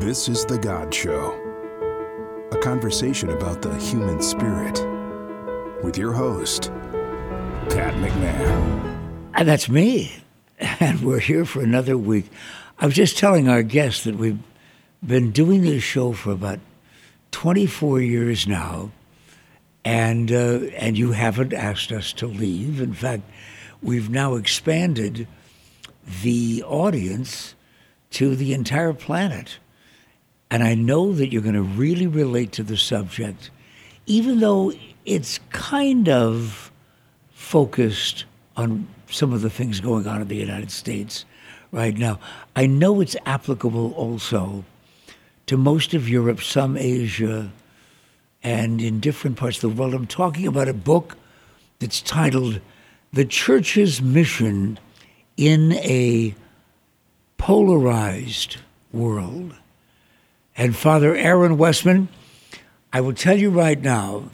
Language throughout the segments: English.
This is The God Show, a conversation about the human spirit with your host, Pat McMahon. And that's me. And we're here for another week. I was just telling our guests that we've been doing this show for about 24 years now, and uh, and you haven't asked us to leave. In fact, we've now expanded the audience to the entire planet. And I know that you're going to really relate to the subject, even though it's kind of focused on some of the things going on in the United States right now. I know it's applicable also to most of Europe, some Asia, and in different parts of the world. I'm talking about a book that's titled The Church's Mission in a Polarized World. And Father Aaron Wessman, I will tell you right now,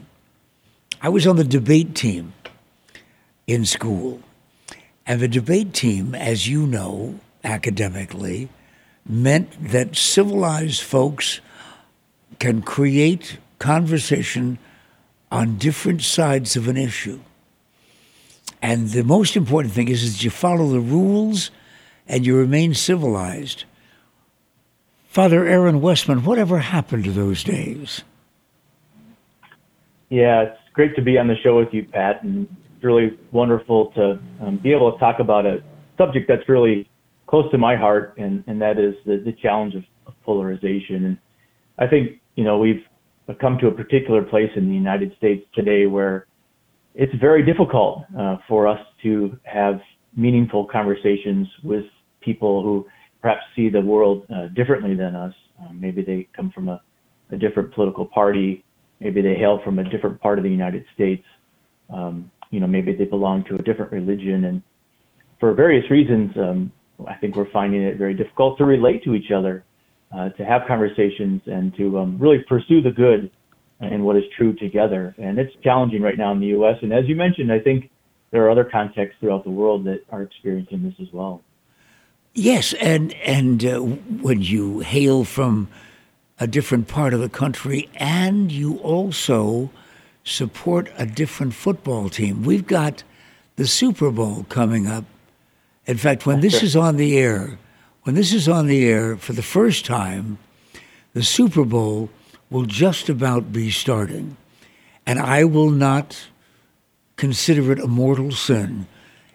I was on the debate team in school. And the debate team, as you know, academically, meant that civilized folks can create conversation on different sides of an issue. And the most important thing is that you follow the rules and you remain civilized. Father Aaron Wessman, whatever happened to those days? Yeah, it's great to be on the show with you, Pat, and it's really wonderful to um, be able to talk about a subject that's really close to my heart, and, and that is the, the challenge of, of polarization. And I think, you know, we've come to a particular place in the United States today where it's very difficult uh, for us to have meaningful conversations with people who perhaps see the world uh, differently than us. Um, maybe they come from a, a, different political party. Maybe they hail from a different part of the United States. Um, you know, maybe they belong to a different religion. And for various reasons, um, I think we're finding it very difficult to relate to each other, uh, to have conversations, and to um, really pursue the good and what is true together. And it's challenging right now in the U.S. And as you mentioned, I think there are other contexts throughout the world that are experiencing this as well. Yes, and and uh, when you hail from a different part of the country, and you also support a different football team, we've got the Super Bowl coming up. In fact, when this is on the air, when this is on the air for the first time, the Super Bowl will just about be starting. And I will not consider it a mortal sin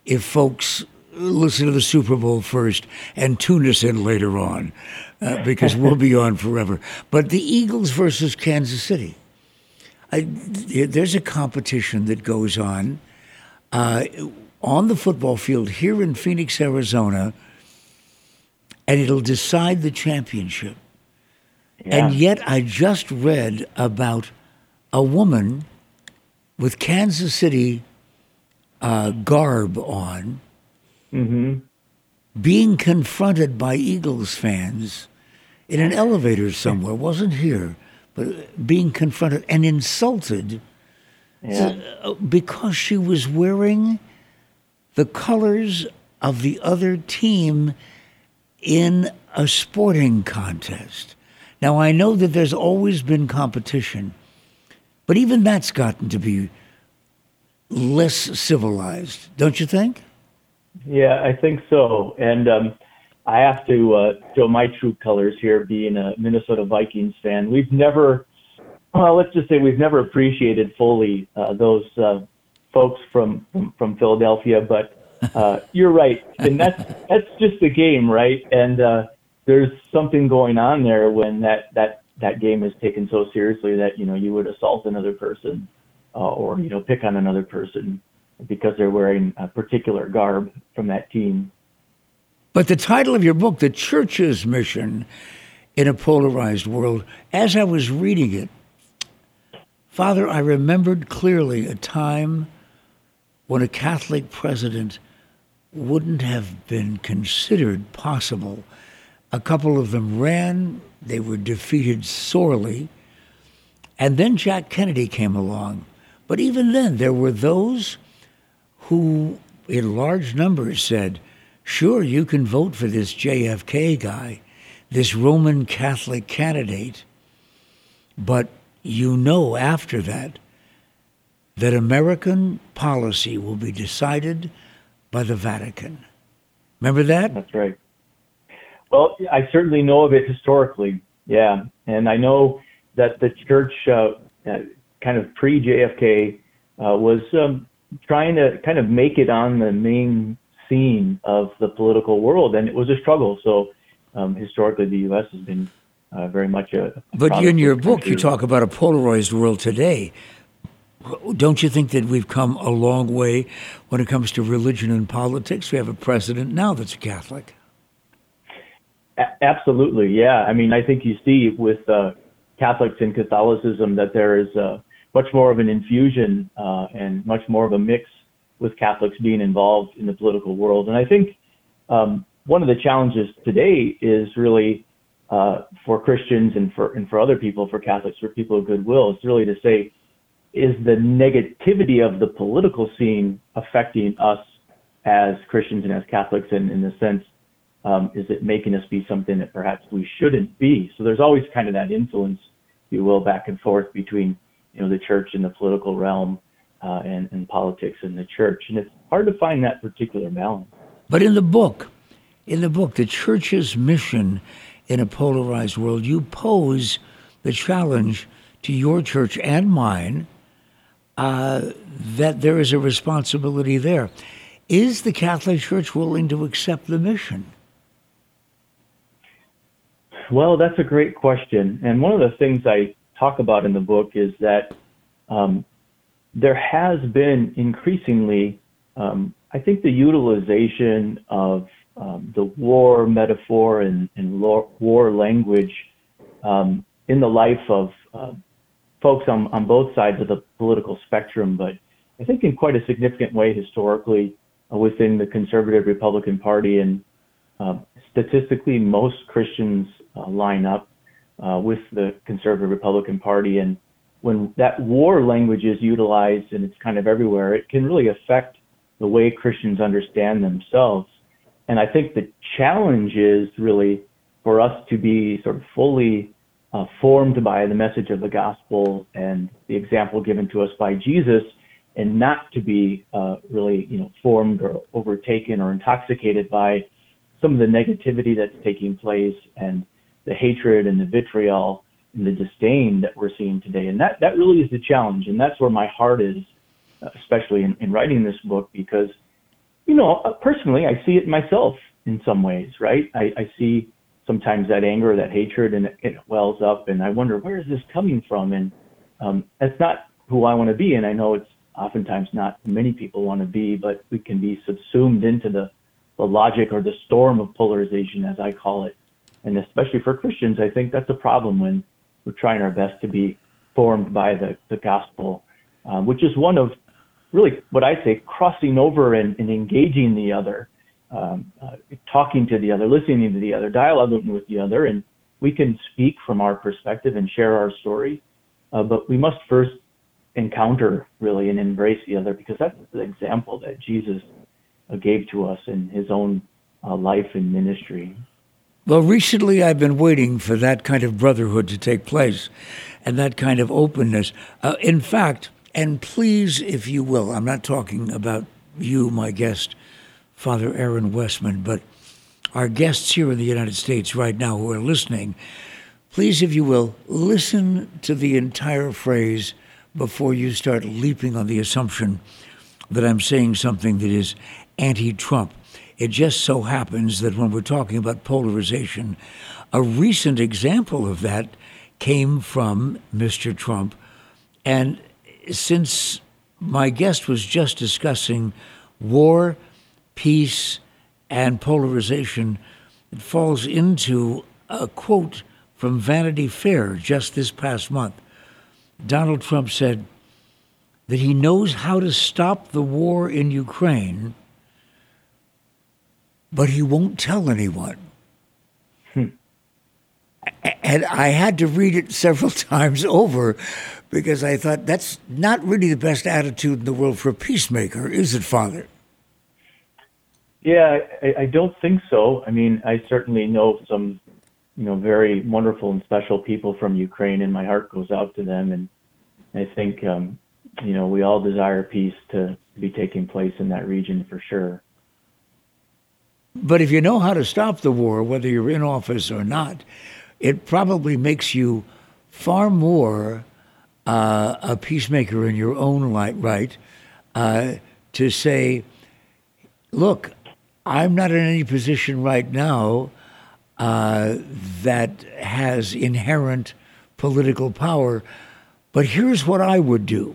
if folks listen to the Super Bowl first and tune us in later on uh, because we'll be on forever. But the Eagles versus Kansas City. I, there's a competition that goes on uh, on the football field here in Phoenix, Arizona, and it'll decide the championship. And yet, I just read about a woman with Kansas City uh, garb on mm-hmm. being confronted by Eagles fans in an elevator somewhere, wasn't here, but being confronted and insulted yeah. Uh, because she was wearing the colors of the other team in a sporting contest. Now, I know that there's always been competition, but even that's gotten to be less civilized, don't you think? Yeah, I think so. And um, I have to uh, show my true colors here, being a Minnesota Vikings fan. We've never, well, let's just say we've never appreciated fully uh, those uh, folks from, from, from Philadelphia, but uh, you're right. And that's, that's just the game, right? And, uh, there's something going on there when that that that game is taken so seriously that you know you would assault another person uh, or you know pick on another person because they're wearing a particular garb from that team. But the title of your book, The Church's Mission in a Polarized World, as I was reading it, Father, I remembered clearly a time when a Catholic president wouldn't have been considered possible a couple of them ran, they were defeated sorely. And then Jack Kennedy came along. But even then, there were those who, in large numbers, said, Sure, you can vote for this JFK guy. this Roman Catholic candidate, but you know after that that American policy will be decided by the Vatican. Remember that? That's right. Well, I certainly know of it historically, yeah. And I know that the church, uh, uh kind of pre JFK, uh, was um, trying to kind of make it on the main scene of the political world, and it was a struggle. So um, historically, the U.S. has been uh, very much a. But in your book, country. you talk about a polarized world today. Don't you think that we've come a long way when it comes to religion and politics? We have a president now that's a Catholic. A- absolutely, yeah. I mean, I think you see with uh, Catholics and Catholicism that there is uh, much more of an infusion uh, and much more of a mix with Catholics being involved in the political world. And I think um, one of the challenges today is really uh, for Christians and for and for other people, for Catholics, for people of goodwill, is really to say, is the negativity of the political scene affecting us as Christians and as Catholics, and in the sense, um, is it making us be something that perhaps we shouldn't be? So there's always kind of that influence, if you will, back and forth between you know the church and the political realm uh, and, and politics in the church. And it's hard to find that particular balance. But in the book, in the book, The Church's Mission in a Polarized World, you pose the challenge to your church and mine uh, that there is a responsibility there. Is the Catholic Church willing to accept the mission? Well, that's a great question. And one of the things I talk about in the book is that um, there has been increasingly, um, I think, the utilization of um, the war metaphor and, and war language um, in the life of uh, folks on, on both sides of the political spectrum, but I think in quite a significant way historically uh, within the conservative Republican Party. And uh, statistically, most Christians uh, line up uh, with the conservative Republican Party. And when that war language is utilized and it's kind of everywhere, it can really affect the way Christians understand themselves. And I think the challenge is really for us to be sort of fully uh, formed by the message of the gospel and the example given to us by Jesus, and not to be uh, really, you know, formed or overtaken or intoxicated by some of the negativity that's taking place and the hatred and the vitriol and the disdain that we're seeing today. And that, that really is the challenge. And that's where my heart is, especially in, in writing this book, because, you know, uh, personally, I see it myself in some ways, right? I, I see sometimes that anger, that hatred, and it, it wells up, and I wonder, where is this coming from? And um, that's not who I want to be. And I know it's oftentimes not many people want to be, but we can be subsumed into the, the logic or the storm of polarization, as I call it. And especially for Christians, I think that's a problem when we're trying our best to be formed by the, the gospel, um, which is one of really what I say crossing over and, and engaging the other, um, uh, talking to the other, listening to the other, dialoguing with the other, and we can speak from our perspective and share our story, uh, but we must first encounter really and embrace the other because that's the example that Jesus uh, gave to us in his own uh, life and ministry. Well, recently I've been waiting for that kind of brotherhood to take place and that kind of openness. Uh, in fact, and please, if you will, I'm not talking about you, my guest, Father Aaron Wessman, but our guests here in the United States right now who are listening, please, if you will, listen to the entire phrase before you start leaping on the assumption that I'm saying something that is anti Trump. It just so happens that when we're talking about polarization, a recent example of that came from Mr. Trump. And since my guest was just discussing war, peace, and polarization, it falls into a quote from Vanity Fair just this past month. Donald Trump said that he knows how to stop the war in Ukraine but he won't tell anyone. Hmm. And I had to read it several times over because I thought that's not really the best attitude in the world for a peacemaker, is it, Father? Yeah, I, I don't think so. I mean, I certainly know some you know, very wonderful and special people from Ukraine, and my heart goes out to them. And I think, um, you know, we all desire peace to be taking place in that region for sure. But if you know how to stop the war, whether you're in office or not, it probably makes you far more uh, a peacemaker in your own right uh, to say, look, I'm not in any position right now uh, that has inherent political power, but here's what I would do.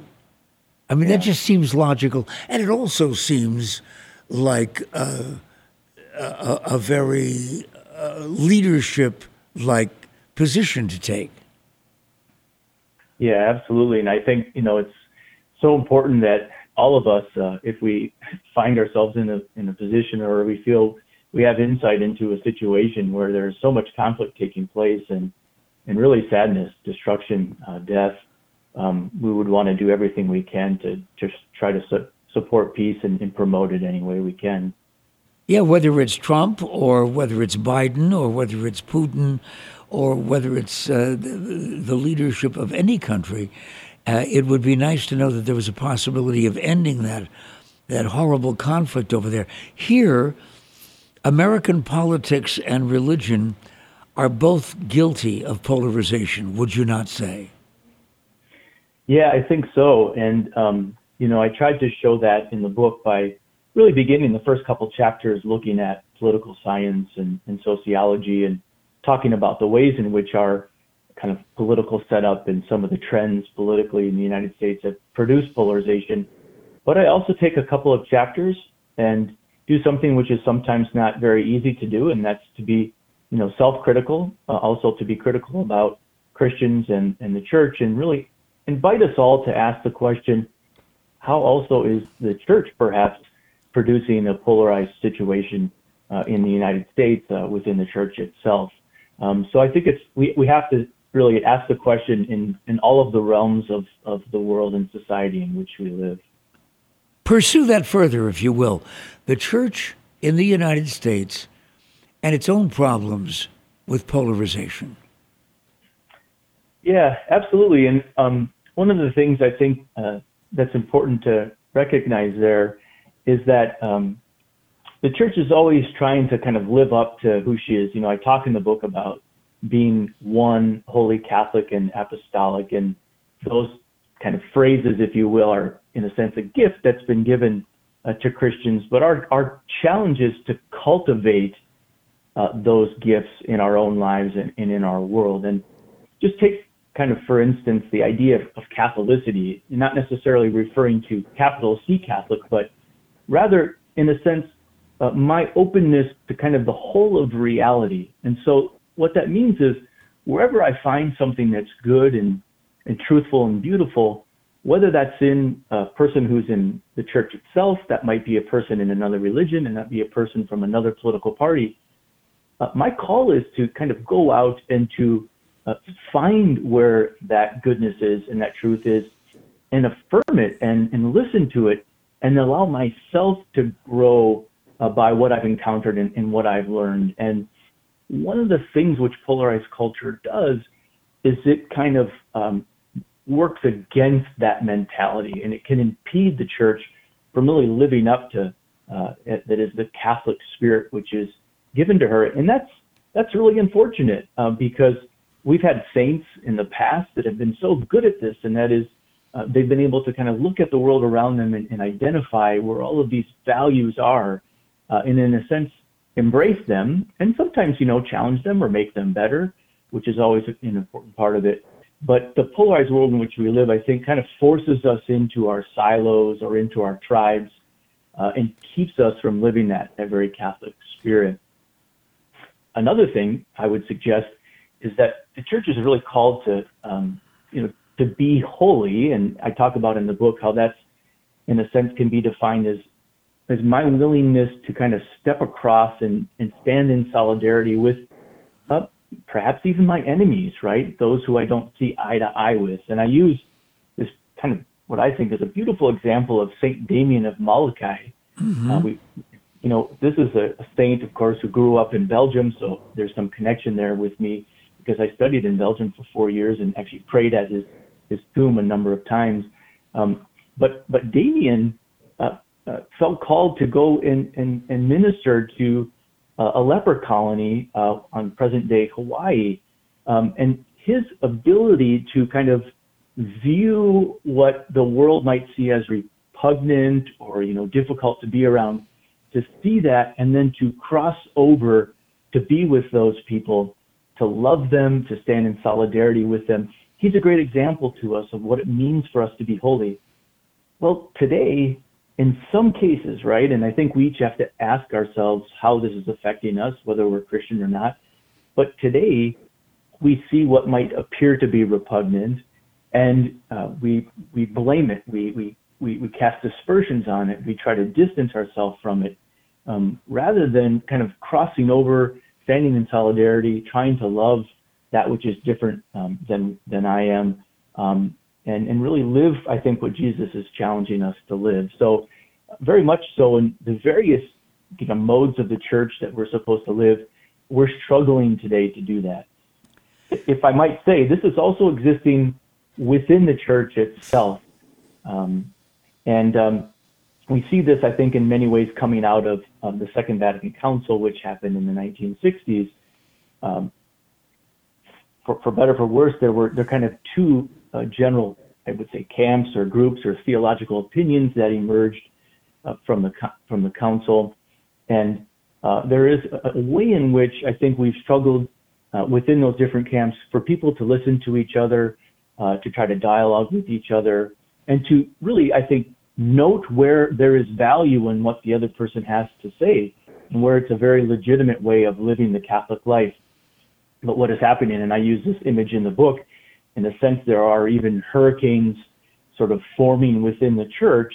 I mean, yeah. that just seems logical. And it also seems like uh, a, a, very uh, leadership like position to take. Yeah, absolutely. And I think, you know, it's so important that all of us, uh, if we find ourselves in a, in a position or we feel we have insight into a situation where there's so much conflict taking place and, and really sadness, destruction, uh, death, um, we would want to do everything we can to just try to su- support peace and, and promote it any way we can. Yeah, whether it's Trump or whether it's Biden or whether it's Putin or whether it's uh, the, leadership of any country, uh, it would be nice to know that there was a possibility of ending that that horrible conflict over there. Here, American politics and religion are both guilty of polarization. Would you not say? Yeah, I think so. And um, you know, I tried to show that in the book by really beginning the first couple chapters looking at political science and, and sociology and talking about the ways in which our kind of political setup and some of the trends politically in the United States have produced polarization. But I also take a couple of chapters and do something which is sometimes not very easy to do, and that's to be, you know, self-critical, uh, also to be critical about Christians and, and the church, and really invite us all to ask the question, how also is the church perhaps producing a polarized situation uh, in the United States uh, within the church itself? Um, so I think it's we, we have to really ask the question in, in all of the realms of, of the world and society in which we live. Pursue that further, if you will. The church in the United States and its own problems with polarization. Yeah, absolutely. And um, one of the things I think uh, that's important to recognize there is that um, the church is always trying to kind of live up to who she is. You know, I talk in the book about being one, holy Catholic and apostolic, and those kind of phrases, if you will, are in a sense a gift that's been given uh, to Christians. But our our challenge is to cultivate uh, those gifts in our own lives and, and, in our world. And just take kind of, for instance, the idea of, of Catholicity, not necessarily referring to capital C Catholic, but rather in a sense uh, my openness to kind of the whole of reality. And so what that means is wherever I find something that's good and, and truthful and beautiful, whether that's in a person who's in the church itself, that might be a person in another religion, and that be a person from another political party. Uh, my call is to kind of go out and to uh, find where that goodness is and that truth is and affirm it and, and listen to it and allow myself to grow uh, by what I've encountered and, and, what I've learned. And one of the things which polarized culture does is it kind of um, works against that mentality and it can impede the church from really living up to uh, that is the Catholic spirit which is given to her. And that's that's really unfortunate uh, because we've had saints in the past that have been so good at this, and that is uh, they've been able to kind of look at the world around them and, and identify where all of these values are uh, and in a sense embrace them and sometimes you know challenge them or make them better which is always an important part of it. But the polarized world in which we live i think kind of forces us into our silos or into our tribes uh, and keeps us from living that, that very catholic spirit. Another thing i would suggest is that the church is really called to um, you know to be holy and i talk about in the book how that's in a sense can be defined as is my willingness to kind of step across and, and stand in solidarity with uh, perhaps even my enemies, right? Those who I don't see eye to eye with. And I use this kind of what I think is a beautiful example of Saint Damien of Molokai. Mm-hmm. Uh, we you know, this is a, a saint, of course, who grew up in Belgium, so there's some connection there with me because I studied in Belgium for four years and actually prayed at his his tomb a number of times. Um, but but Damien uh, uh, felt called to go and and, and minister to uh, a leper colony uh, on present day Hawaii, um, and his ability to kind of view what the world might see as repugnant or you know difficult to be around, to see that and then to cross over to be with those people, to love them, to stand in solidarity with them. He's a great example to us of what it means for us to be holy. Well, today, in some cases, right, and I think we each have to ask ourselves how this is affecting us, whether we're Christian or not. But today, we see what might appear to be repugnant, and uh, we we blame it. We, we we we cast aspersions on it. We try to distance ourselves from it, um, rather than kind of crossing over, standing in solidarity, trying to love that which is different um, than than I am, um, and and really live. I think what Jesus is challenging us to live. So, very much so in the various you know, modes of the church that we're supposed to live, we're struggling today to do that if I might say, this is also existing within the church itself. Um, and um, we see this, I think, in many ways coming out of, of the Second Vatican Council, which happened in the 1960s. Um, for, for, better for worse, there were there kind of two uh, general, I would say, camps or groups or theological opinions that emerged uh, from the from the council, and uh, there is a, a way in which I think we've struggled uh, within those different camps for people to listen to each other, uh, to try to dialogue with each other, and to really, I think, note where there is value in what the other person has to say and where it's a very legitimate way of living the Catholic life. But what is happening, and I use this image in the book, in a sense, there are even hurricanes sort of forming within the church,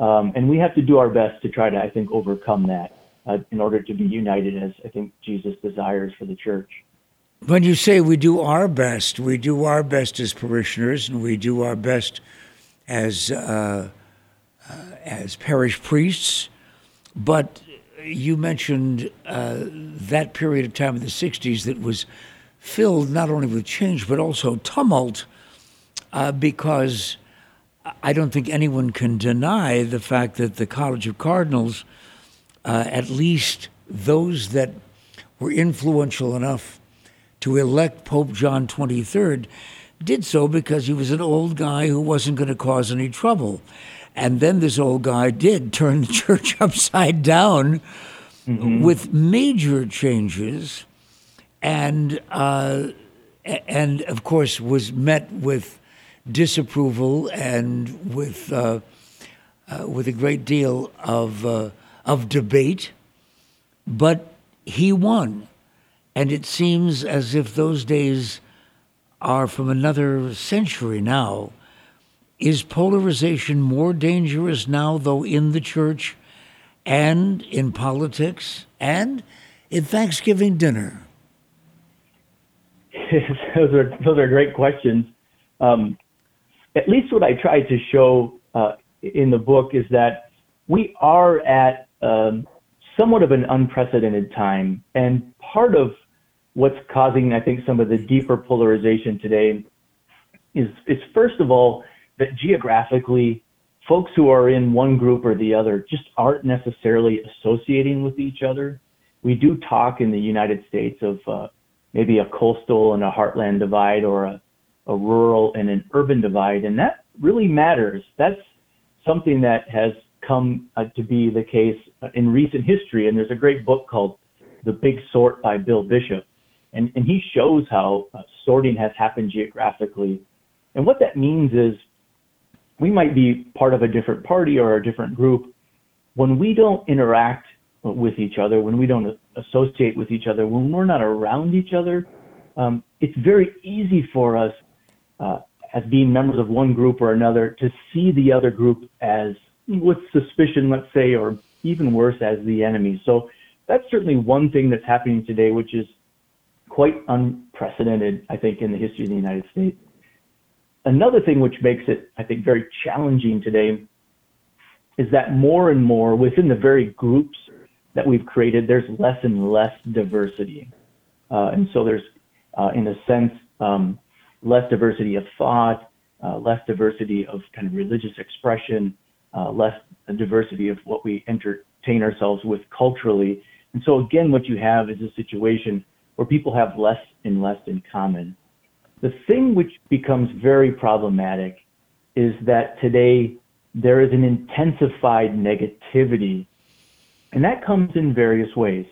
um, and we have to do our best to try to, I think, overcome that uh, in order to be united as I think Jesus desires for the church. When you say we do our best, we do our best as parishioners, and we do our best as uh, uh, as parish priests. But you mentioned uh, that period of time in the '60s that was filled not only with change but also tumult, uh, because I don't think anyone can deny the fact that the College of Cardinals, uh, at least those that were influential enough to elect Pope John 23rd did so because he was an old guy who wasn't going to cause any trouble. And then this old guy did turn the church upside down mm-hmm. with major changes, and uh, and of course was met with disapproval and with uh, uh, with a great deal of uh, of debate. But he won, and it seems as if those days are from another century now. Is polarization more dangerous now, though, in the church and in politics and in Thanksgiving dinner? those are those are great questions. Um, at least what I tried to show uh, in the book is that we are at um, somewhat of an unprecedented time, and part of what's causing, I think, some of the deeper polarization today is, is first of all, that geographically, folks who are in one group or the other just aren't necessarily associating with each other. We do talk in the United States of uh, maybe a coastal and a heartland divide or a, a rural and an urban divide, and that really matters. That's something that has come uh, to be the case in recent history, and there's a great book called The Big Sort by Bill Bishop and, and he shows how uh, sorting has happened geographically. And what that means is we might be part of a different party or a different group. When we don't interact with each other, when we don't associate with each other, when we're not around each other, um, it's very easy for us uh, as being members of one group or another to see the other group as with suspicion, let's say, or even worse, as the enemy. So that's certainly one thing that's happening today, which is quite unprecedented, I think, in the history of the United States. Another thing which makes it, I think, very challenging today is that more and more within the very groups that we've created, there's less and less diversity. Uh, and so there's, uh, in a sense, um, less diversity of thought, uh, less diversity of kind of religious expression, uh, less diversity of what we entertain ourselves with culturally. And so again, what you have is a situation where people have less and less in common. The thing which becomes very problematic is that today there is an intensified negativity, and that comes in various ways.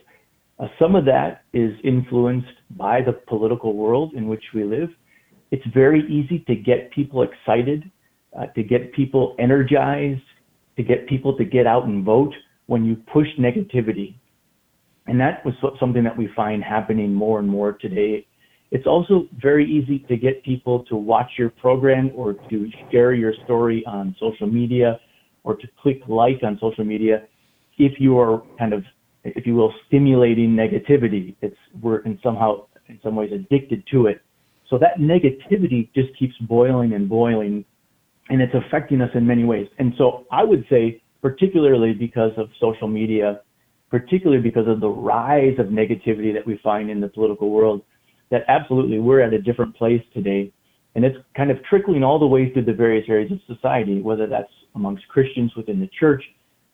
Uh, some of that is influenced by the political world in which we live. It's very easy to get people excited, uh, to get people energized, to get people to get out and vote when you push negativity. And that was something that we find happening more and more today. It's also very easy to get people to watch your program or to share your story on social media or to click like on social media if you are kind of, if you will, stimulating negativity. It's we're in somehow in some ways addicted to it. So that negativity just keeps boiling and boiling and it's affecting us in many ways. And so I would say, particularly because of social media, particularly because of the rise of negativity that we find in the political world, that absolutely we're at a different place today. And it's kind of trickling all the way through the various areas of society, whether that's amongst Christians within the church,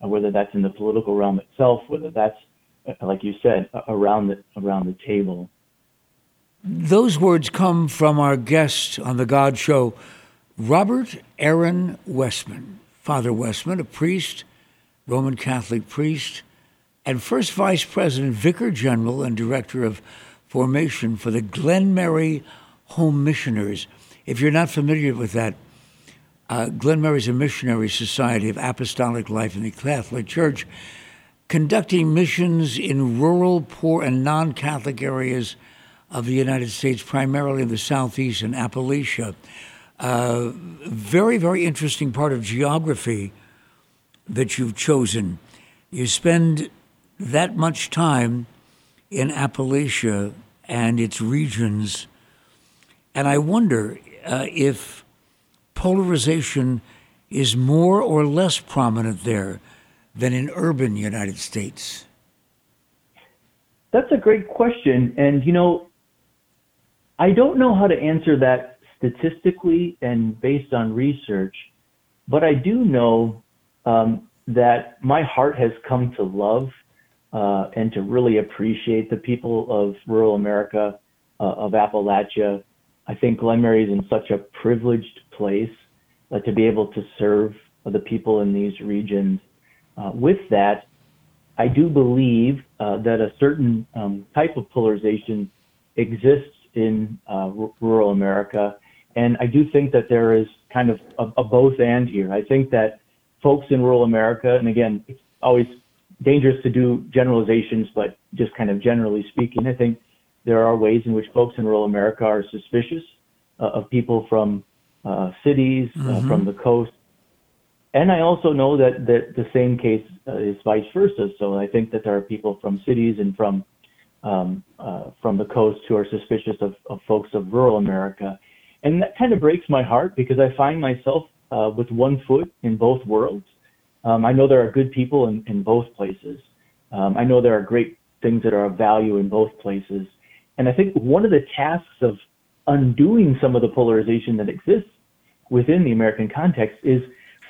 whether that's in the political realm itself, whether that's, uh, like you said, around the, around the table. Those words come from our guest on The God Show, Robert Aaron Wessman, Father Wessman, a priest, Roman Catholic priest, and first vice president, vicar general, and director of formation for the Glenmary Home Missioners. If you're not familiar with that, uh, Glen is a missionary society of apostolic life in the Catholic Church, conducting missions in rural, poor, and non Catholic areas of the United States, primarily in the Southeast and Appalachia. Uh, very, very interesting part of geography that you've chosen. You spend that much time in Appalachia and its regions, and I wonder uh, if polarization is more or less prominent there than in urban United States. That's a great question. And, you know, I don't know how to answer that statistically and based on research, but I do know um, that my heart has come to love uh, and to really appreciate the people of rural America, uh, of Appalachia. I think Glenmary is in such a privileged place uh, to be able to serve the people in these regions. Uh, with that, I do believe uh, that a certain um, type of polarization exists in uh, r- rural America and I do think that there is kind of a, a both and here. I think that folks in rural America, and again, it's always dangerous to do generalizations, but just kind of generally speaking, I think there are ways in which folks in rural America are suspicious uh, of people from uh, cities, uh, mm-hmm. from the coast. And I also know that, that the same case uh, is vice versa. So I think that there are people from cities and from um, uh, from the coast who are suspicious of, of folks of rural America. And that kind of breaks my heart because I find myself uh, with one foot in both worlds. Um, I know there are good people in, in both places. Um, I know there are great things that are of value in both places. And I think one of the tasks of undoing some of the polarization that exists within the American context is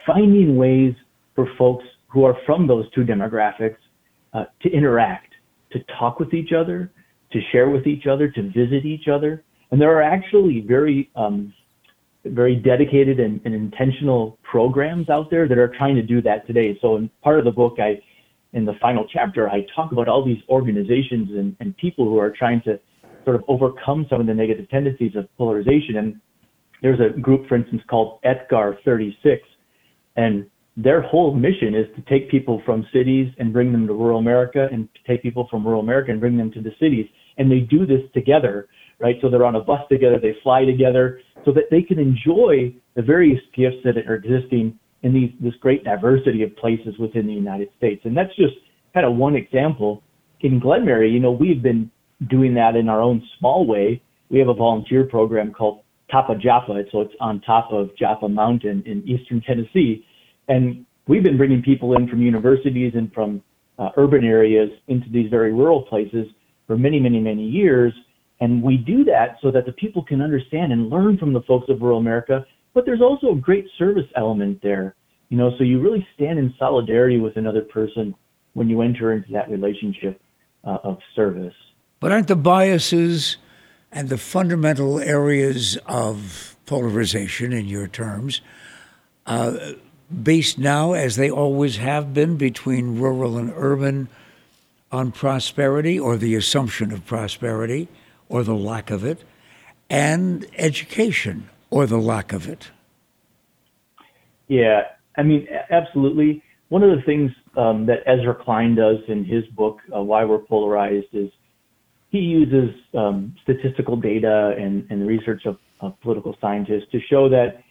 finding ways for folks who are from those two demographics uh, to interact, to talk with each other, to share with each other, to visit each other. And there are actually very, um, very dedicated and, and, intentional programs out there that are trying to do that today. So in part of the book, I, in the final chapter, I talk about all these organizations and, and people who are trying to sort of overcome some of the negative tendencies of polarization. And there's a group, for instance, called ETGAR 36, and their whole mission is to take people from cities and bring them to rural America, and to take people from rural America and bring them to the cities. And they do this together right? So they're on a bus together, they fly together, so that they can enjoy the various gifts that are existing in these, this great diversity of places within the United States. And that's just kind of one example. In Glenmary, you know, we've been doing that in our own small way. We have a volunteer program called Top of Joppa, so it's on top of Joppa Mountain in eastern Tennessee. And we've been bringing people in from universities and from uh, urban areas into these very rural places for many, many, many years. And we do that so that the people can understand and learn from the folks of rural America. But there's also a great service element there, you know. So you really stand in solidarity with another person when you enter into that relationship uh, of service. But aren't the biases and the fundamental areas of polarization, in your terms, uh, based now, as they always have been, between rural and urban on prosperity or the assumption of prosperity or the lack of it, and education or the lack of it? Yeah, I mean, absolutely. One of the things um, that Ezra Klein does in his book, uh, Why We're Polarized, is he uses um, statistical data and, and research of, of, political scientists to show that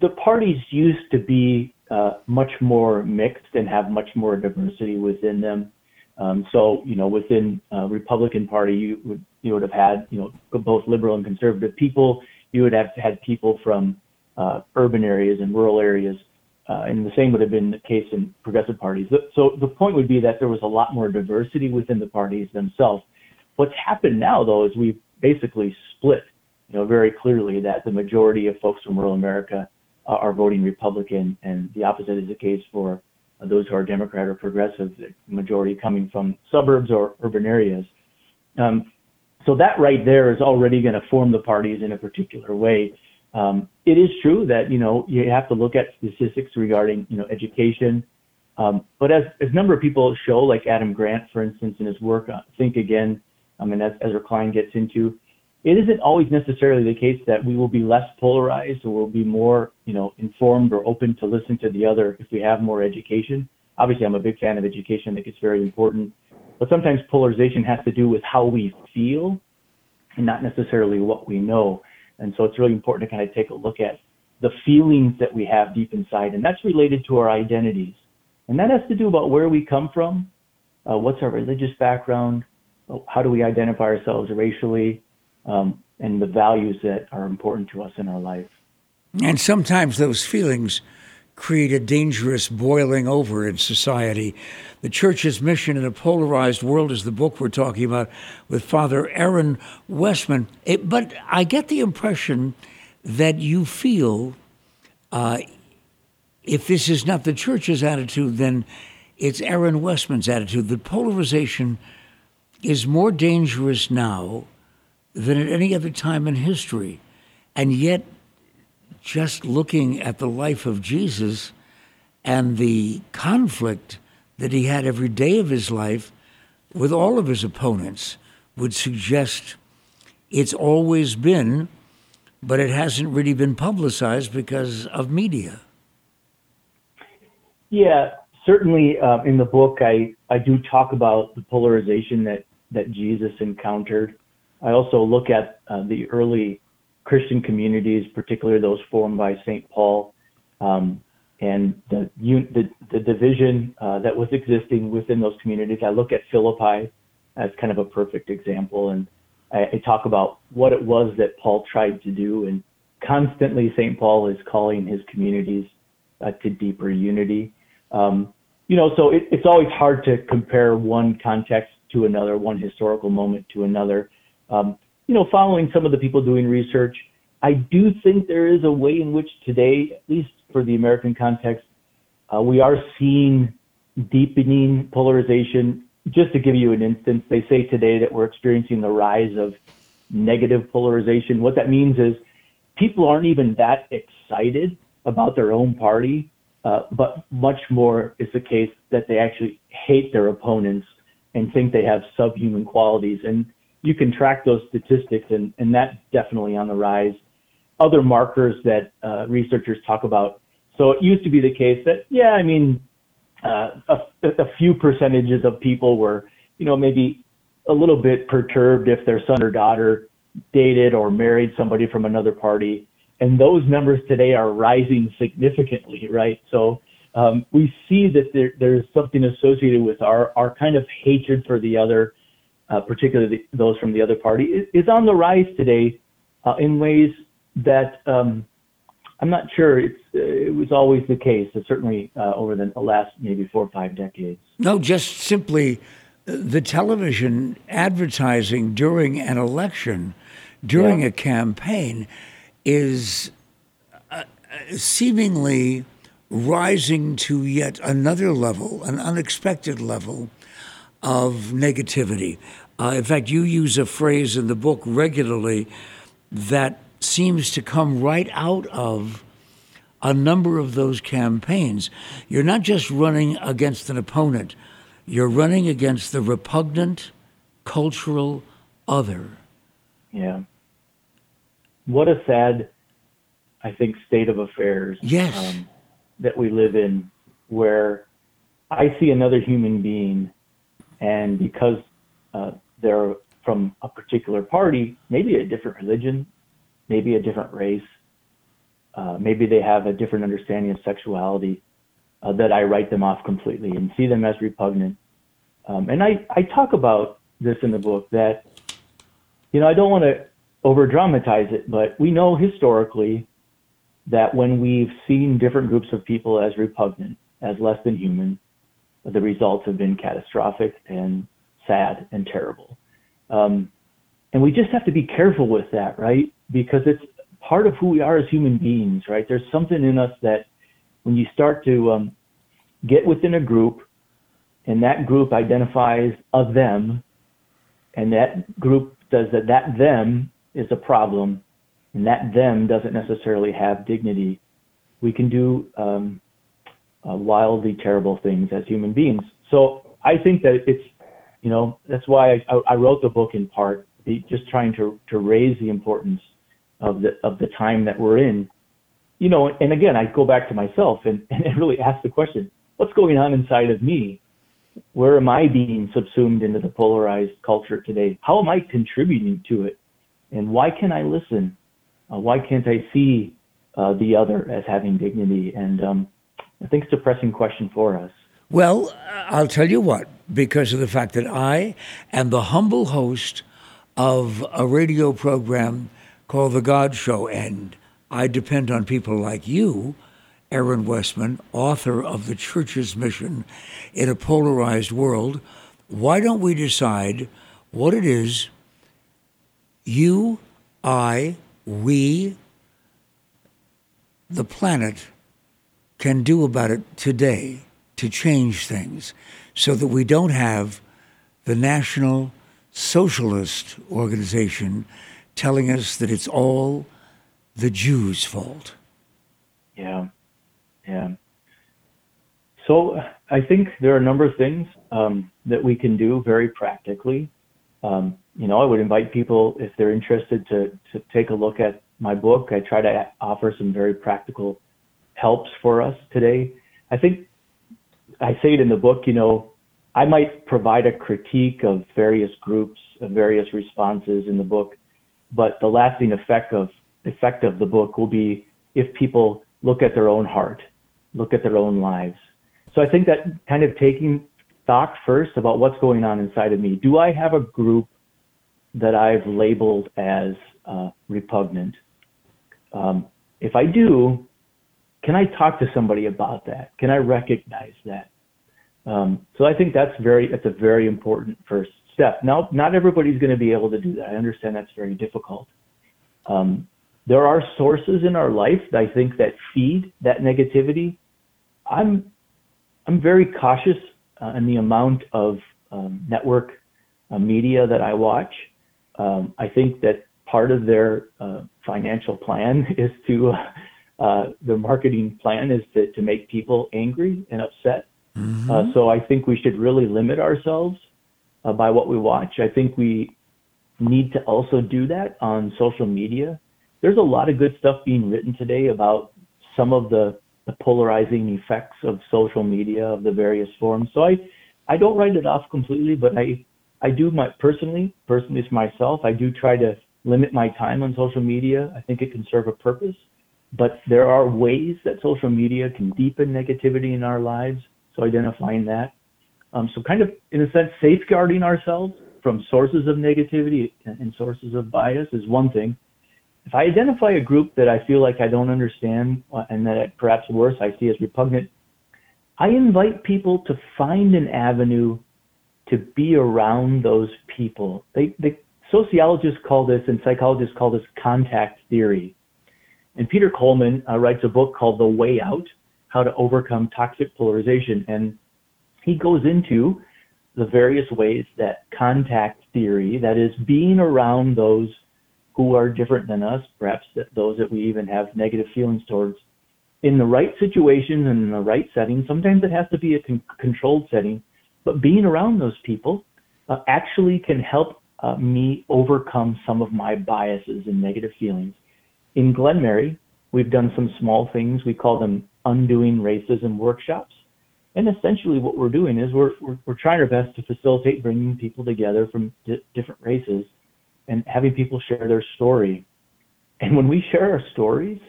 the parties used to be uh, much more mixed and have much more diversity within them. Um, so, you know, within uh, Republican Party, you would you would have had you know both liberal and conservative people. You would have had people from uh, urban areas and rural areas, uh, and the same would have been the case in progressive parties. So the point would be that there was a lot more diversity within the parties themselves. What's happened now, though, is we've basically split, you know, very clearly that the majority of folks from rural America are voting Republican, and the opposite is the case for those who are Democrat or progressive, the majority coming from suburbs or urban areas. Um, so that right there is already going to form the parties in a particular way. Um, it is true that you know you have to look at statistics regarding you know education, um, but as as number of people show, like Adam Grant, for instance, in his work uh, Think Again, I mean as Ezra Klein gets into, it isn't always necessarily the case that we will be less polarized or we'll be more, you know, informed or open to listen to the other if we have more education. Obviously, I'm a big fan of education. I think it's very important. But sometimes polarization has to do with how we feel and not necessarily what we know. And so it's really important to kind of take a look at the feelings that we have deep inside. And that's related to our identities. And that has to do about where we come from, uh, what's our religious background, how do we identify ourselves racially, um, and the values that are important to us in our life. And sometimes those feelings create a dangerous boiling over in society. The church's mission in a polarized world is the book we're talking about with Father Aaron Wessman. It, but I get the impression that you feel uh, if this is not the church's attitude, then it's Aaron Wessman's attitude. that polarization is more dangerous now than at any other time in history. And yet, just looking at the life of Jesus and the conflict that he had every day of his life with all of his opponents would suggest it's always been, but it hasn't really been publicized because of media. Yeah, certainly uh, in the book, I, I do talk about the polarization that, that Jesus encountered I also look at uh, the early Christian communities, particularly those formed by St. Paul, um, and the, the, the division uh, that was existing within those communities. I look at Philippi as kind of a perfect example, and I, I talk about what it was that Paul tried to do. And constantly, St. Paul is calling his communities uh, to deeper unity. Um, you know, so it, it's always hard to compare one context to another, one historical moment to another. Um, you know, following some of the people doing research, I do think there is a way in which today, at least for the American context, uh, we are seeing deepening polarization. Just to give you an instance, they say today that we're experiencing the rise of negative polarization. What that means is people aren't even that excited about their own party, uh, but much more is the case that they actually hate their opponents and think they have subhuman qualities. And you can track those statistics, and, and that's definitely on the rise. Other markers that uh, researchers talk about. So it used to be the case that, yeah, I mean, uh, a, a few percentages of people were, you know, maybe a little bit perturbed if their son or daughter dated or married somebody from another party. And those numbers today are rising significantly, right? So um, we see that there, there's something associated with our, our kind of hatred for the other uh, particularly those from the other party, is, is on the rise today uh, in ways that um, I'm not sure it's, uh, it was always the case, certainly uh, over the last maybe four or five decades. No, just simply the television advertising during an election, during yeah. a campaign, is uh, seemingly rising to yet another level, an unexpected level of negativity. Uh, in fact, you use a phrase in the book regularly that seems to come right out of a number of those campaigns. You're not just running against an opponent, you're running against the repugnant cultural other. Yeah. What a sad, I think, state of affairs. Yes. Um, that we live in, where I see another human being, and because uh, they're from a particular party, maybe a different religion, maybe a different race, uh, maybe they have a different understanding of sexuality, uh, that I write them off completely and see them as repugnant. Um, and I, I talk about this in the book that, you know, I don't want to over dramatize it, but we know historically that when we've seen different groups of people as repugnant, as less than human, the results have been catastrophic and sad and terrible. Um, and we just have to be careful with that, right? Because it's part of who we are as human beings, right? There's something in us that when you start to um, get within a group and that group identifies a them and that group says that that them is a problem and that them doesn't necessarily have dignity, we can do um, uh, wildly terrible things as human beings. So I think that it's, you know, that's why I, I wrote the book in part, just trying to, to raise the importance of the of the time that we're in. You know, and again, I go back to myself and, and really ask the question, what's going on inside of me? Where am I being subsumed into the polarized culture today? How am I contributing to it? And why can I listen? Uh, why can't I see uh, the other as having dignity? And um, I think it's a pressing question for us. Well, I'll tell you what, because of the fact that I am the humble host of a radio program called The God Show, and I depend on people like you, Aaron Wessman, author of The Church's Mission in a Polarized World. Why don't we decide what it is you, I, we, the planet, can do about it today to change things so that we don't have the National Socialist Organization telling us that it's all the Jews' fault. Yeah, yeah. So I think there are a number of things um, that we can do very practically. Um, you know, I would invite people if they're interested to to take a look at my book. I try to offer some very practical helps for us today. I think I say it in the book. You know, I might provide a critique of various groups, of various responses in the book, but the lasting effect of effect of the book will be if people look at their own heart, look at their own lives. So I think that kind of taking stock first about what's going on inside of me. Do I have a group that I've labeled as uh, repugnant? Um, if I do, can I talk to somebody about that? Can I recognize that? Um, so I think that's very, it's a very important first step. Now, not everybody's going to be able to do that. I understand that's very difficult. Um, there are sources in our life that I think that feed that negativity. I'm I'm very cautious uh, in the amount of um, network uh, media that I watch. Um, I think that part of their uh, financial plan is to uh, their marketing plan is to, to make people angry and upset. Mm-hmm. Uh, so I think we should really limit ourselves uh, by what we watch. I think we need to also do that on social media. There's a lot of good stuff being written today about some of the, the polarizing effects of social media of the various forms. So I, I don't write it off completely, but I, I do my personally, personally for myself, I do try to limit my time on social media. I think it can serve a purpose, but there are ways that social media can deepen negativity in our lives. So identifying that um, so kind of, in a sense, safeguarding ourselves from sources of negativity and sources of bias is one thing. If I identify a group that I feel like I don't understand uh, and that perhaps worse I see as repugnant, I invite people to find an avenue to be around those people. They, they sociologists call this and psychologists call this contact theory. And Peter Coleman uh, writes a book called The Way Out How to Overcome Toxic Polarization. And he goes into the various ways that contact theory, that is, being around those who are different than us, perhaps those that we even have negative feelings towards, in the right situations and in the right setting. Sometimes it has to be a con- controlled setting, but being around those people uh, actually can help uh, me overcome some of my biases and negative feelings. In Glenmary, we've done some small things. We call them undoing racism workshops. And essentially, what we're doing is we're, we're, we're trying our best to facilitate bringing people together from di- different races and having people share their story. And when we share our stories,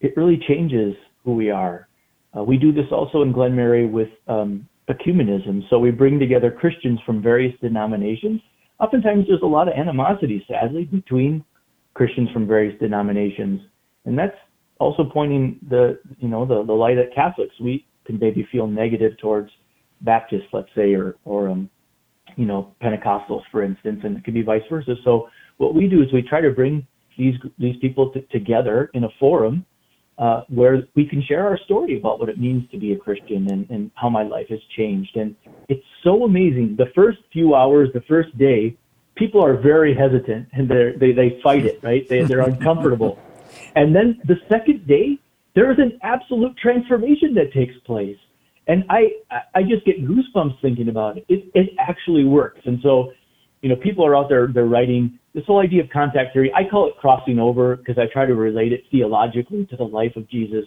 it really changes who we are. Uh, we do this also in Glenmary with um, ecumenism. So we bring together Christians from various denominations. Oftentimes, there's a lot of animosity, sadly, between Christians from various denominations, and that's also pointing the you know the, the light at Catholics. We can maybe feel negative towards Baptists, let's say, or or um, you know Pentecostals, for instance, and it could be vice versa. So what we do is we try to bring these these people t- together in a forum uh, where we can share our story about what it means to be a Christian and, and how my life has changed. And it's so amazing. The first few hours, the first day, people are very hesitant and they they fight it, right? They, they're uncomfortable. And then the second day, there is an absolute transformation that takes place. And I, I just get goosebumps thinking about it. It, it actually works. And so, you know, people are out there, they're writing this whole idea of contact theory. I call it crossing over because I try to relate it theologically to the life of Jesus.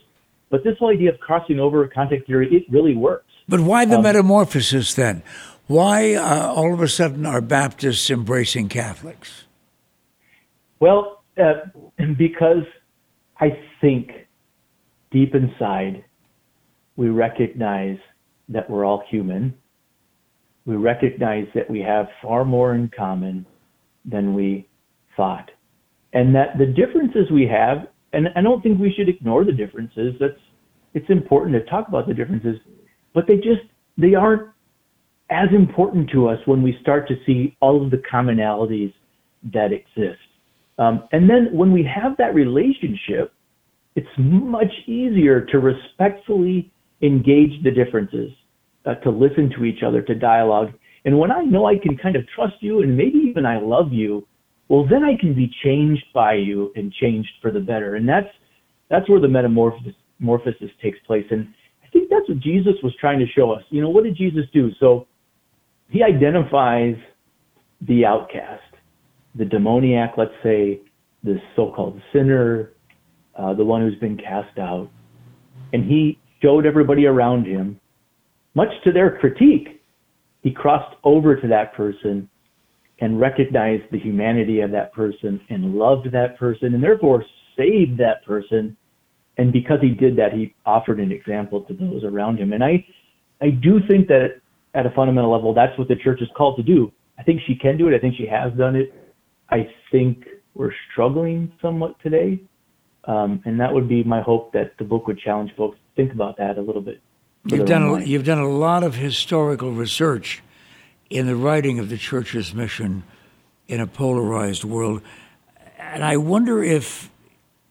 But this whole idea of crossing over contact theory, it really works. But why the um, metamorphosis then? Why uh, all of a sudden are Baptists embracing Catholics? Well, uh, because I think deep inside we recognize that we're all human. We recognize that we have far more in common than we thought. And that the differences we have, and I don't think we should ignore the differences. That's it's important to talk about the differences, but they just they aren't as important to us when we start to see all of the commonalities that exist. Um, and then when we have that relationship, it's much easier to respectfully engage the differences, uh, to listen to each other, to dialogue. And when I know I can kind of trust you and maybe even I love you, well, then I can be changed by you and changed for the better. And that's that's where the metamorphosis, metamorphosis takes place. And I think that's what Jesus was trying to show us. You know, what did Jesus do? So he identifies the outcast, the demoniac, let's say, the so-called sinner, uh, the one who's been cast out, and he showed everybody around him, much to their critique, he crossed over to that person and recognized the humanity of that person and loved that person and therefore saved that person. And because he did that, he offered an example to those around him. And I, I do think that at a fundamental level, that's what the church is called to do. I think she can do it. I think she has done it. I think we're struggling somewhat today. Um, and that would be my hope that the book would challenge folks to think about that a little bit. You've done a, you've done a lot of historical research in the writing of the church's mission in a polarized world, and I wonder if,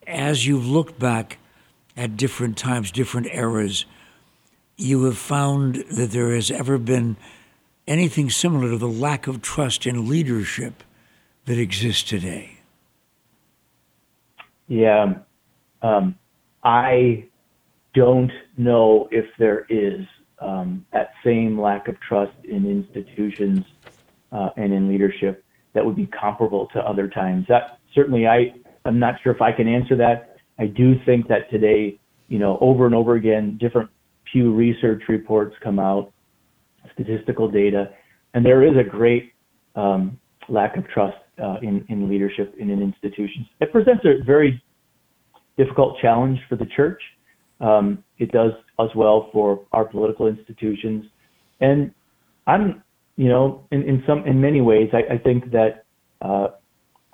as you've looked back at different times, different eras, you have found that there has ever been anything similar to the lack of trust in leadership that exists today. Yeah, um, I don't know if there is um, that same lack of trust in institutions uh, and in leadership that would be comparable to other times. That certainly I I'm not sure if I can answer that. I do think that today, you know, over and over again, different Pew Research reports come out, statistical data, and there is a great um, lack of trust uh, in in leadership and in institutions. It presents a very difficult challenge for the church um, it does as well for our political institutions. And I'm, you know, in, in some, in many ways, I, I think that uh,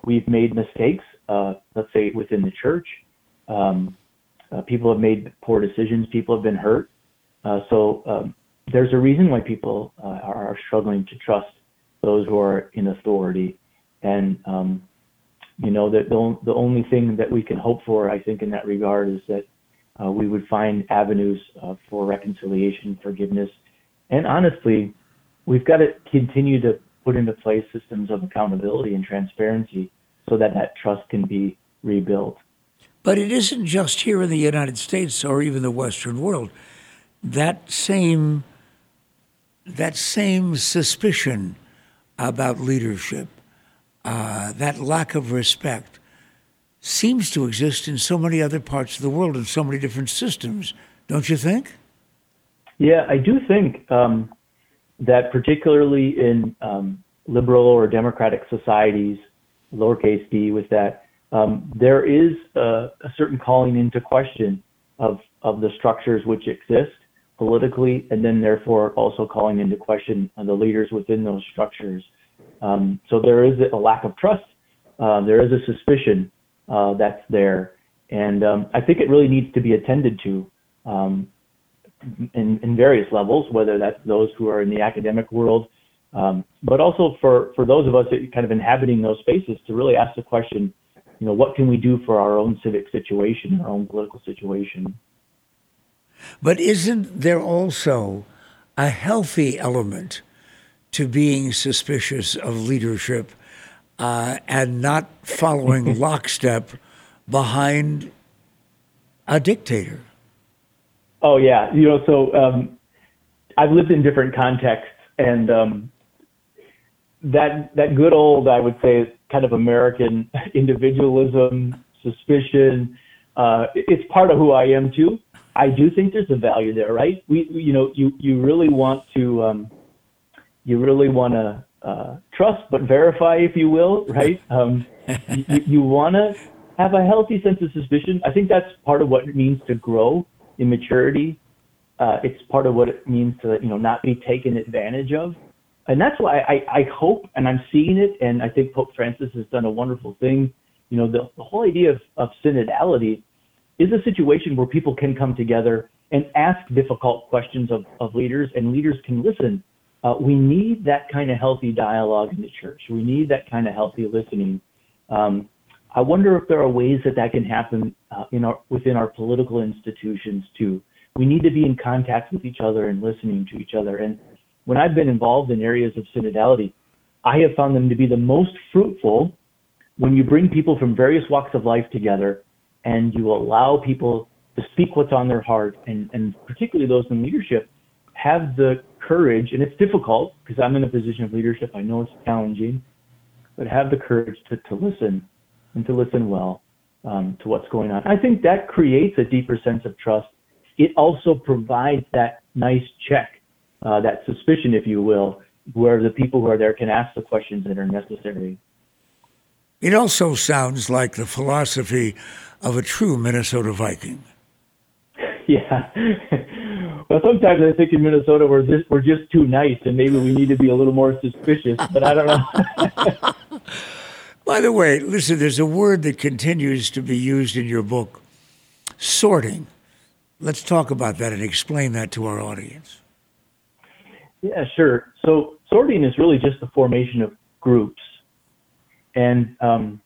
we've made mistakes. Uh, let's say within the church, um, uh, people have made poor decisions. People have been hurt. Uh, so um, there's a reason why people uh, are struggling to trust those who are in authority. And, um, you know, that the, the only thing that we can hope for, I think, in that regard is that uh, we would find avenues uh, for reconciliation, forgiveness. And honestly, we've got to continue to put into place systems of accountability and transparency so that that trust can be rebuilt. But it isn't just here in the United States or even the Western world. That same that same suspicion about leadership, uh, that lack of respect, seems to exist in so many other parts of the world in so many different systems, don't you think? Yeah, I do think um, that particularly in um, liberal or democratic societies, lowercase d with that, um, there is a, a, certain calling into question of, of the structures which exist politically, and then therefore also calling into question the leaders within those structures. Um, so there is a lack of trust. Uh, there is a suspicion uh, that's there, and um, I think it really needs to be attended to um, in, in, various levels, whether that's those who are in the academic world, um, but also for for those of us that kind of inhabiting those spaces to really ask the question, you know, what can we do for our own civic situation, our own political situation? But isn't there also a healthy element to being suspicious of leadership uh, and not following lockstep behind a dictator? Oh yeah, you know, so um, I've lived in different contexts, and um, that that good old, I would say, kind of American individualism, suspicion. Uh, it's part of who I am too. I do think there's a value there, right? We, you know, you you really want to um, you really want to uh, trust but verify, if you will, right? Um, you, you want to have a healthy sense of suspicion. I think that's part of what it means to grow in maturity. Uh, it's part of what it means to you know not be taken advantage of, and that's why I, I hope and I'm seeing it, and I think Pope Francis has done a wonderful thing. You know, the, the whole idea of, of synodality is a situation where people can come together and ask difficult questions of, of leaders, and leaders can listen. Uh, we need that kind of healthy dialogue in the church. We need that kind of healthy listening. Um, I wonder if there are ways that that can happen uh, in our, within our political institutions too. We need to be in contact with each other and listening to each other. And when I've been involved in areas of synodality, I have found them to be the most fruitful when you bring people from various walks of life together and you allow people to speak what's on their heart, and, and particularly those in leadership, have the courage, and it's difficult because I'm in a position of leadership. I know it's challenging, but have the courage to, to listen and to listen well um, to what's going on. I think that creates a deeper sense of trust. It also provides that nice check, uh, that suspicion, if you will, where the people who are there can ask the questions that are necessary. It also sounds like the philosophy of a true Minnesota Viking. Yeah. well, sometimes I think in Minnesota we're just we're just too nice, and maybe we need to be a little more suspicious. But I don't know. By the way, listen. There's a word that continues to be used in your book: sorting. Let's talk about that and explain that to our audience. Yeah, sure. So sorting is really just the formation of groups, and um,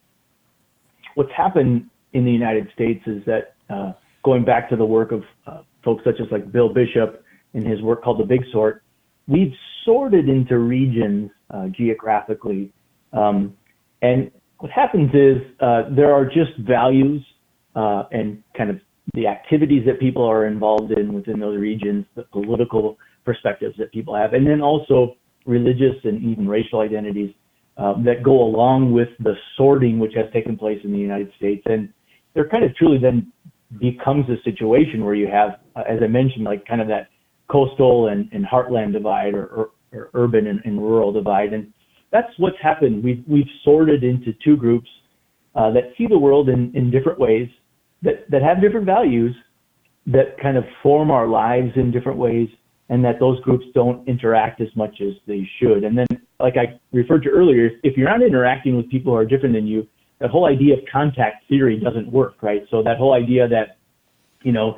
what's happened in the United States is that uh, going back to the work of uh, folks such as like Bill Bishop in his work called The Big Sort, we've sorted into regions uh, geographically. Um, and what happens is uh, there are just values uh, and kind of the activities that people are involved in within those regions, the political perspectives that people have, and then also religious and even racial identities um, that go along with the sorting which has taken place in the United States. And there kind of truly then becomes a situation where you have, uh, as I mentioned, like kind of that coastal and, and heartland divide or, or, or urban and, and, rural divide. And that's what's happened. We've, we've sorted into two groups uh, that see the world in, in different ways, that, that have different values, that kind of form our lives in different ways, and that those groups don't interact as much as they should. And then, like I referred to earlier, if you're not interacting with people who are different than you, that whole idea of contact theory doesn't work, right? So that whole idea that, you know,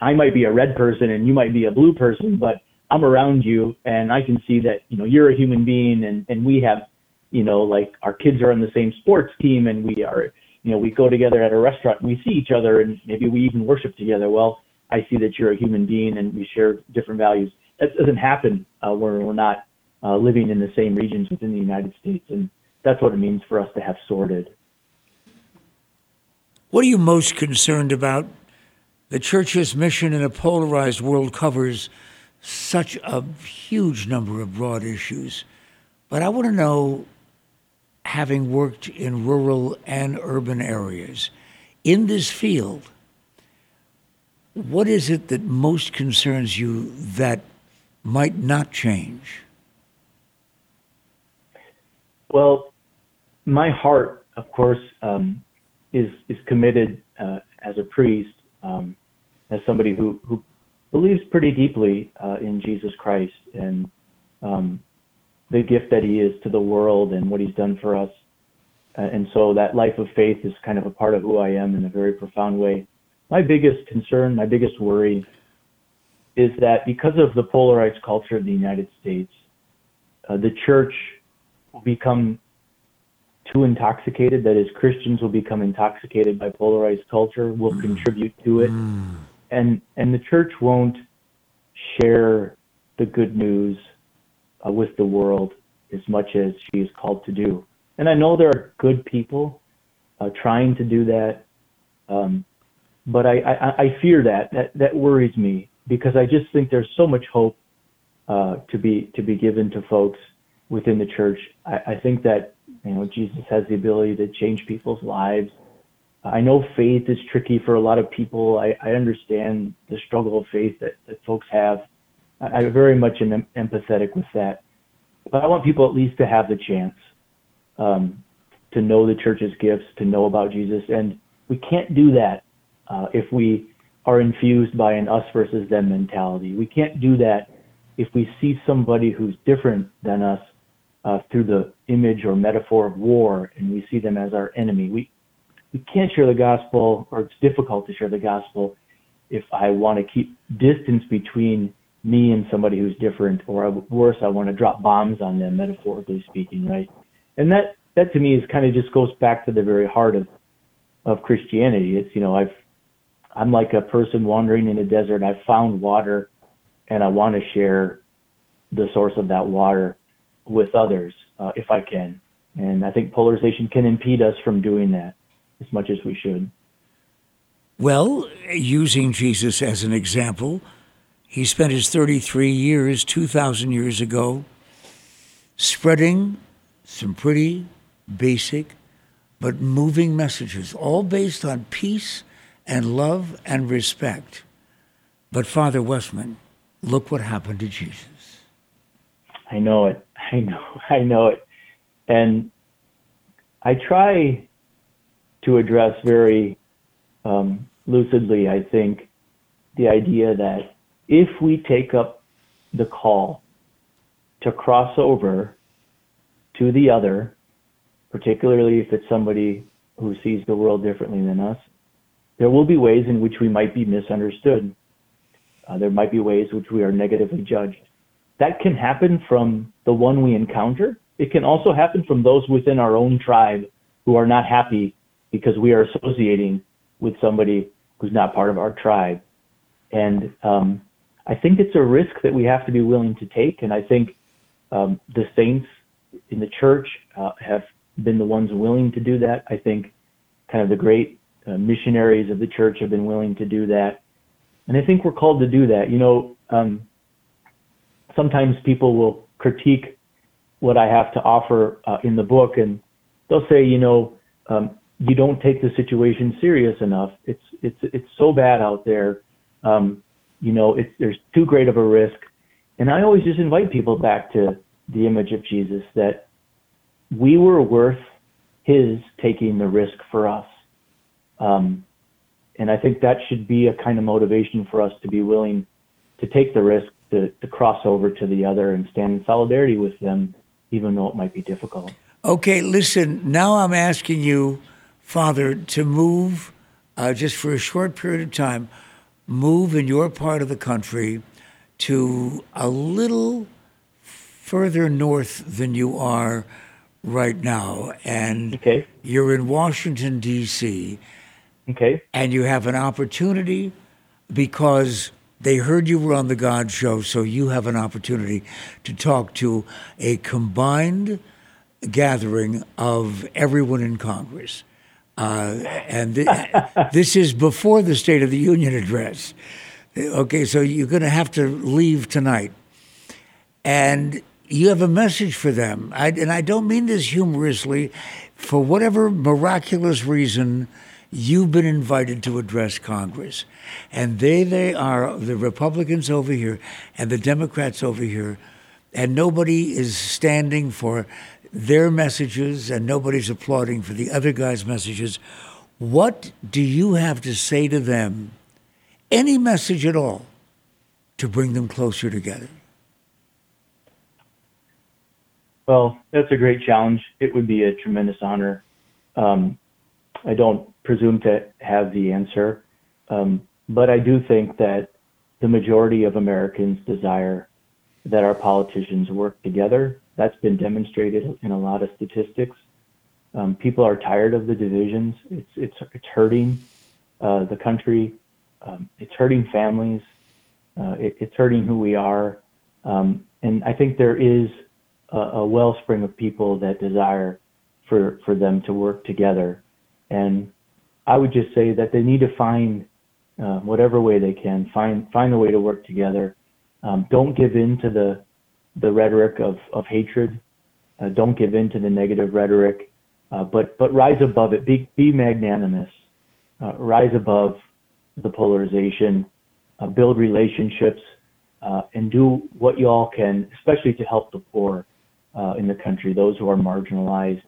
I might be a red person and you might be a blue person, but I'm around you and I can see that, you know, you're a human being and, and we have, you know, like our kids are on the same sports team and we are, you know, we go together at a restaurant and we see each other and maybe we even worship together. Well, I see that you're a human being and we share different values. That doesn't happen uh, where we're not uh, living in the same regions within the United States. And that's what it means for us to have sorted. What are you most concerned about? The church's mission in a polarized world covers such a huge number of broad issues. But I want to know, having worked in rural and urban areas, in this field, what is it that most concerns you that might not change? Well, my heart, of course, um, is is committed uh, as a priest, um, as somebody who who believes pretty deeply uh, in Jesus Christ and um, the gift that He is to the world and what He's done for us. Uh, and so that life of faith is kind of a part of who I am in a very profound way. My biggest concern, my biggest worry, is that because of the polarized culture of the United States, uh, the church will become too intoxicated. That is, Christians will become intoxicated by polarized culture, will mm. contribute to it, mm. and and the church won't share the good news uh, with the world as much as she is called to do. And I know there are good people uh, trying to do that, um, but I, I, I fear that that that worries me because I just think there's so much hope uh, to be to be given to folks within the church. I, I think that you know Jesus has the ability to change people's lives. I know faith is tricky for a lot of people. I, I understand the struggle of faith that, that folks have. I, I very much am empathetic with that. But I want people at least to have the chance um, to know the church's gifts, to know about Jesus. And we can't do that uh, if we are infused by an us versus them mentality. We can't do that if we see somebody who's different than us uh, through the image or metaphor of war and we see them as our enemy. We we can't share the gospel, or it's difficult to share the gospel if I want to keep distance between me and somebody who's different, or worse, I want to drop bombs on them, metaphorically speaking, right? And that that to me is kind of just goes back to the very heart of of Christianity. It's you know I've I'm like a person wandering in a desert. I've found water, and I want to share the source of that water with others uh, if I can. And I think polarization can impede us from doing that as much as we should. Well, using Jesus as an example, he spent his 33 years, 2,000 years ago, spreading some pretty basic but moving messages, all based on peace and love and respect. But Father Wessman, look what happened to Jesus. I know it. I know. I know it. And I try to address very um, lucidly, I think, the idea that if we take up the call to cross over to the other, particularly if it's somebody who sees the world differently than us, there will be ways in which we might be misunderstood. Uh, there might be ways which we are negatively judged. That can happen from the one we encounter. It can also happen from those within our own tribe who are not happy because we are associating with somebody who's not part of our tribe. And um, I think it's a risk that we have to be willing to take. And I think um, the saints in the church uh, have been the ones willing to do that. I think kind of the great uh, missionaries of the church have been willing to do that. And I think we're called to do that. You know, um, sometimes people will critique what I have to offer uh, in the book, and they'll say, you know, um, you don't take the situation serious enough. It's it's it's so bad out there. Um, you know, it's there's too great of a risk. And I always just invite people back to the image of Jesus that we were worth his taking the risk for us. Um, and I think that should be a kind of motivation for us to be willing to take the risk to, to cross over to the other and stand in solidarity with them, even though it might be difficult. Okay, listen, now I'm asking you, Father, to move uh, just for a short period of time move in your part of the country to a little further north than you are right now. And Okay. you're in Washington, D.C., Okay. and you have an opportunity because they heard you were on the God Show, so you have an opportunity to talk to a combined gathering of everyone in Congress. Uh, and th- this is before the State of the Union address. Okay, so you're going to have to leave tonight. And you have a message for them. I, and I don't mean this humorously. For whatever miraculous reason, you've been invited to address Congress. And they, they are the Republicans over here and the Democrats over here. And nobody is standing for their messages and nobody's applauding for the other guy's messages. What do you have to say to them? Any message at all to bring them closer together? Well, that's a great challenge. It would be a tremendous honor. Um, I don't presume to have the answer, um, but I do think that the majority of Americans desire that our politicians work together. That's been demonstrated in a lot of statistics. Um, people are tired of the divisions. It's it's it's hurting uh, the country. Um, it's hurting families. Uh, it, it's hurting who we are. Um, and I think there is a, a wellspring of people that desire for for them to work together. And I would just say that they need to find uh, whatever way they can find find a way to work together. Um, don't give in to the the rhetoric of of hatred. Uh, don't give in to the negative rhetoric, uh, but but rise above it. Be be magnanimous. Uh, rise above the polarization. Uh, build relationships, uh, and do what you all can, especially to help the poor uh, in the country, those who are marginalized,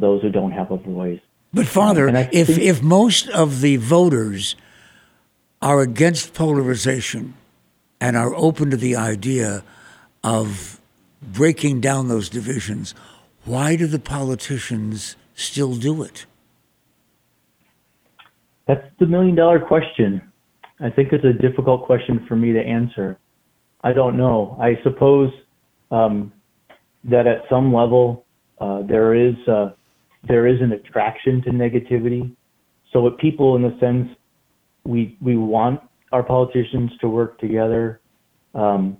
those who don't have a voice. But Father, if think- if most of the voters are against polarization and are open to the idea of breaking down those divisions, why do the politicians still do it? That's the million dollar question. I think it's a difficult question for me to answer. I don't know. I suppose um, that at some level uh, there is uh, there is an attraction to negativity. So, with people, in the sense, we we want our politicians to work together, um,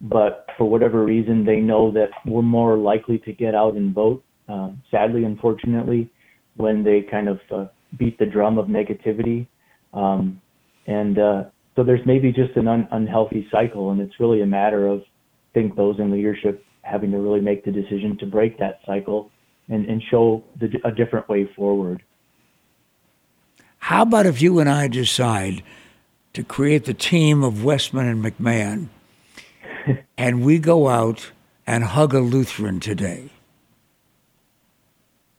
but for whatever reason, they know that we're more likely to get out and vote. Um, sadly, unfortunately, when they kind of uh, beat the drum of negativity. Um, and uh, so there's maybe just an un- unhealthy cycle, and it's really a matter of, I think, those in leadership having to really make the decision to break that cycle and, and show the, a different way forward. How about if you and I decide to create the team of Wessman and McMahon and we go out and hug a Lutheran today?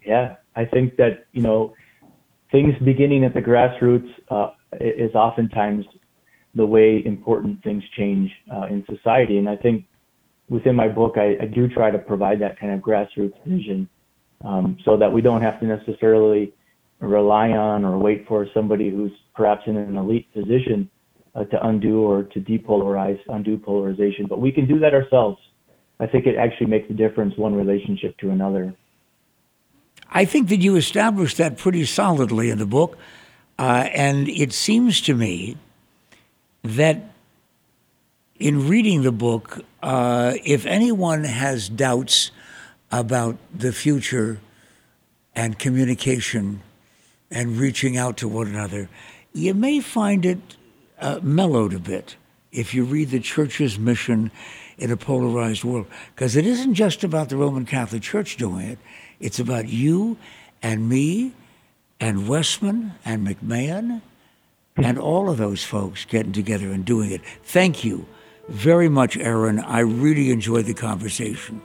Yeah, I think that you know things beginning at the grassroots uh, is oftentimes the way important things change uh, in society, and I think within my book I, I do try to provide that kind of grassroots vision, um, so that we don't have to necessarily rely on or wait for somebody who's perhaps in an elite position uh, to undo or to depolarize, undo polarization, but we can do that ourselves. I think it actually makes a difference one relationship to another. I think that you established that pretty solidly in the book. Uh, and it seems to me that in reading the book, uh, if anyone has doubts about the future and communication and reaching out to one another, you may find it uh, mellowed a bit if you read the church's mission in a polarized world. Because it isn't just about the Roman Catholic Church doing it, it's about you and me and Wessman and McMahon and all of those folks getting together and doing it. Thank you very much, Aaron. I really enjoyed the conversation.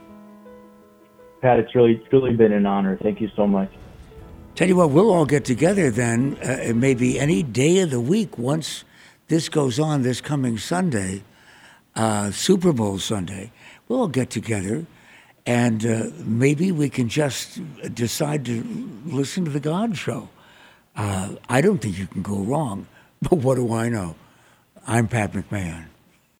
Pat, it's really truly been an honor. Thank you so much. Tell you what, we'll all get together then, uh, maybe any day of the week once this goes on this coming Sunday, uh, Super Bowl Sunday. We'll all get together and uh, maybe we can just decide to listen to the God Show. Uh, I don't think you can go wrong, but what do I know? I'm Pat McMahon.